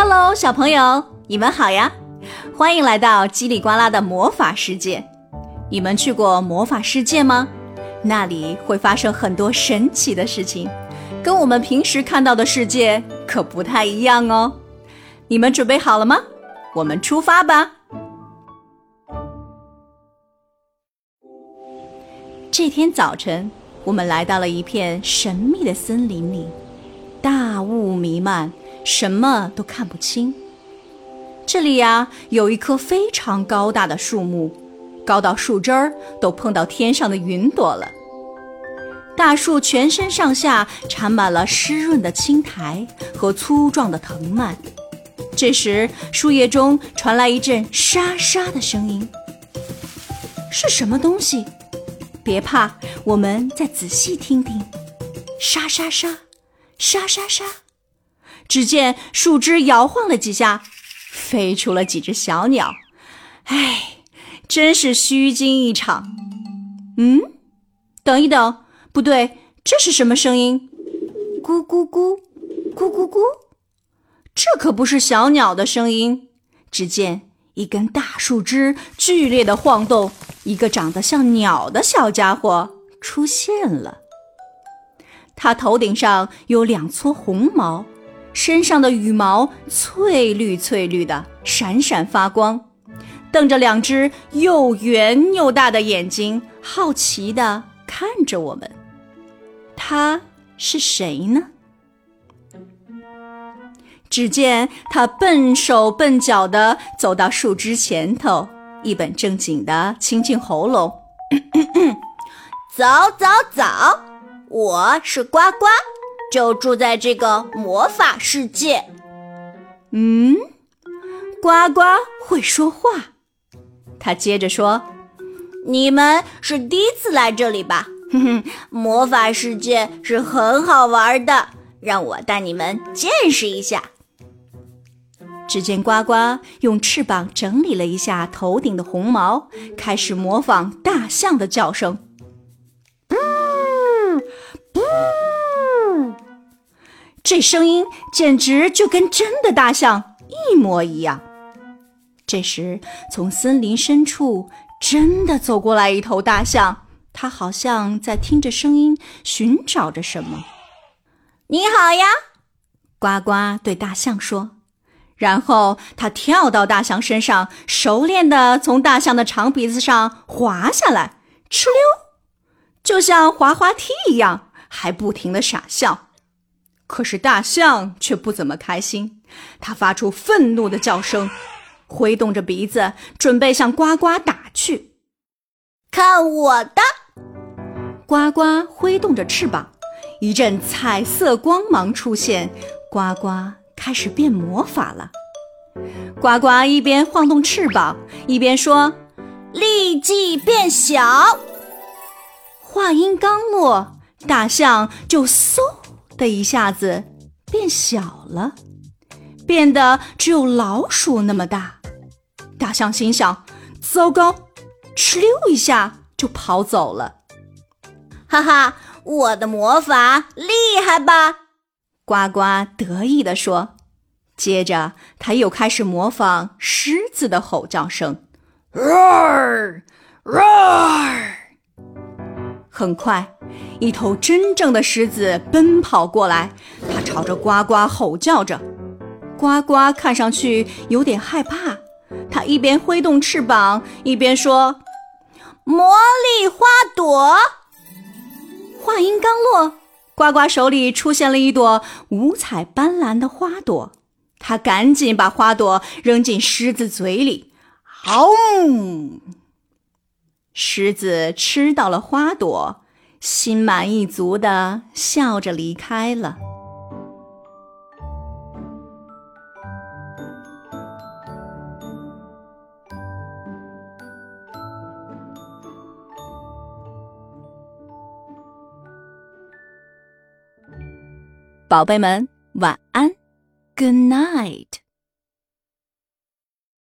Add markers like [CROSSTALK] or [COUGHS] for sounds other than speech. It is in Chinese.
Hello，小朋友，你们好呀！欢迎来到叽里呱啦的魔法世界。你们去过魔法世界吗？那里会发生很多神奇的事情，跟我们平时看到的世界可不太一样哦。你们准备好了吗？我们出发吧！这天早晨，我们来到了一片神秘的森林里，大雾弥漫。什么都看不清。这里呀，有一棵非常高大的树木，高到树枝儿都碰到天上的云朵了。大树全身上下缠满了湿润的青苔和粗壮的藤蔓。这时，树叶中传来一阵沙沙的声音。是什么东西？别怕，我们再仔细听听。沙沙沙，沙沙沙。只见树枝摇晃了几下，飞出了几只小鸟。哎，真是虚惊一场。嗯，等一等，不对，这是什么声音？咕咕咕，咕咕咕，这可不是小鸟的声音。只见一根大树枝剧烈的晃动，一个长得像鸟的小家伙出现了。它头顶上有两撮红毛。身上的羽毛翠绿翠绿的，闪闪发光，瞪着两只又圆又大的眼睛，好奇地看着我们。他是谁呢？只见他笨手笨脚地走到树枝前头，一本正经地清清喉咙：“ [COUGHS] 走走走，我是呱呱。”就住在这个魔法世界。嗯，呱呱会说话。他接着说：“你们是第一次来这里吧？哼哼，魔法世界是很好玩的，让我带你们见识一下。”只见呱呱用翅膀整理了一下头顶的红毛，开始模仿大象的叫声。这声音简直就跟真的大象一模一样。这时，从森林深处真的走过来一头大象，它好像在听着声音，寻找着什么。你好呀，呱呱对大象说。然后，它跳到大象身上，熟练地从大象的长鼻子上滑下来，哧溜，就像滑滑梯一样，还不停地傻笑。可是大象却不怎么开心，它发出愤怒的叫声，挥动着鼻子，准备向呱呱打去。看我的！呱呱挥动着翅膀，一阵彩色光芒出现，呱呱开始变魔法了。呱呱一边晃动翅膀，一边说：“立即变小。”话音刚落，大象就嗖。的一下子变小了，变得只有老鼠那么大。大象心想：糟糕，哧溜一下就跑走了。哈哈，我的魔法厉害吧？呱呱得意地说。接着他又开始模仿狮子的吼叫声：roar roar。很快。一头真正的狮子奔跑过来，它朝着呱呱吼叫着。呱呱看上去有点害怕，它一边挥动翅膀，一边说：“魔力花朵。”话音刚落，呱呱手里出现了一朵五彩斑斓的花朵，他赶紧把花朵扔进狮子嘴里。嗷！狮子吃到了花朵。心满意足的笑着离开了。宝贝们，晚安，Good night。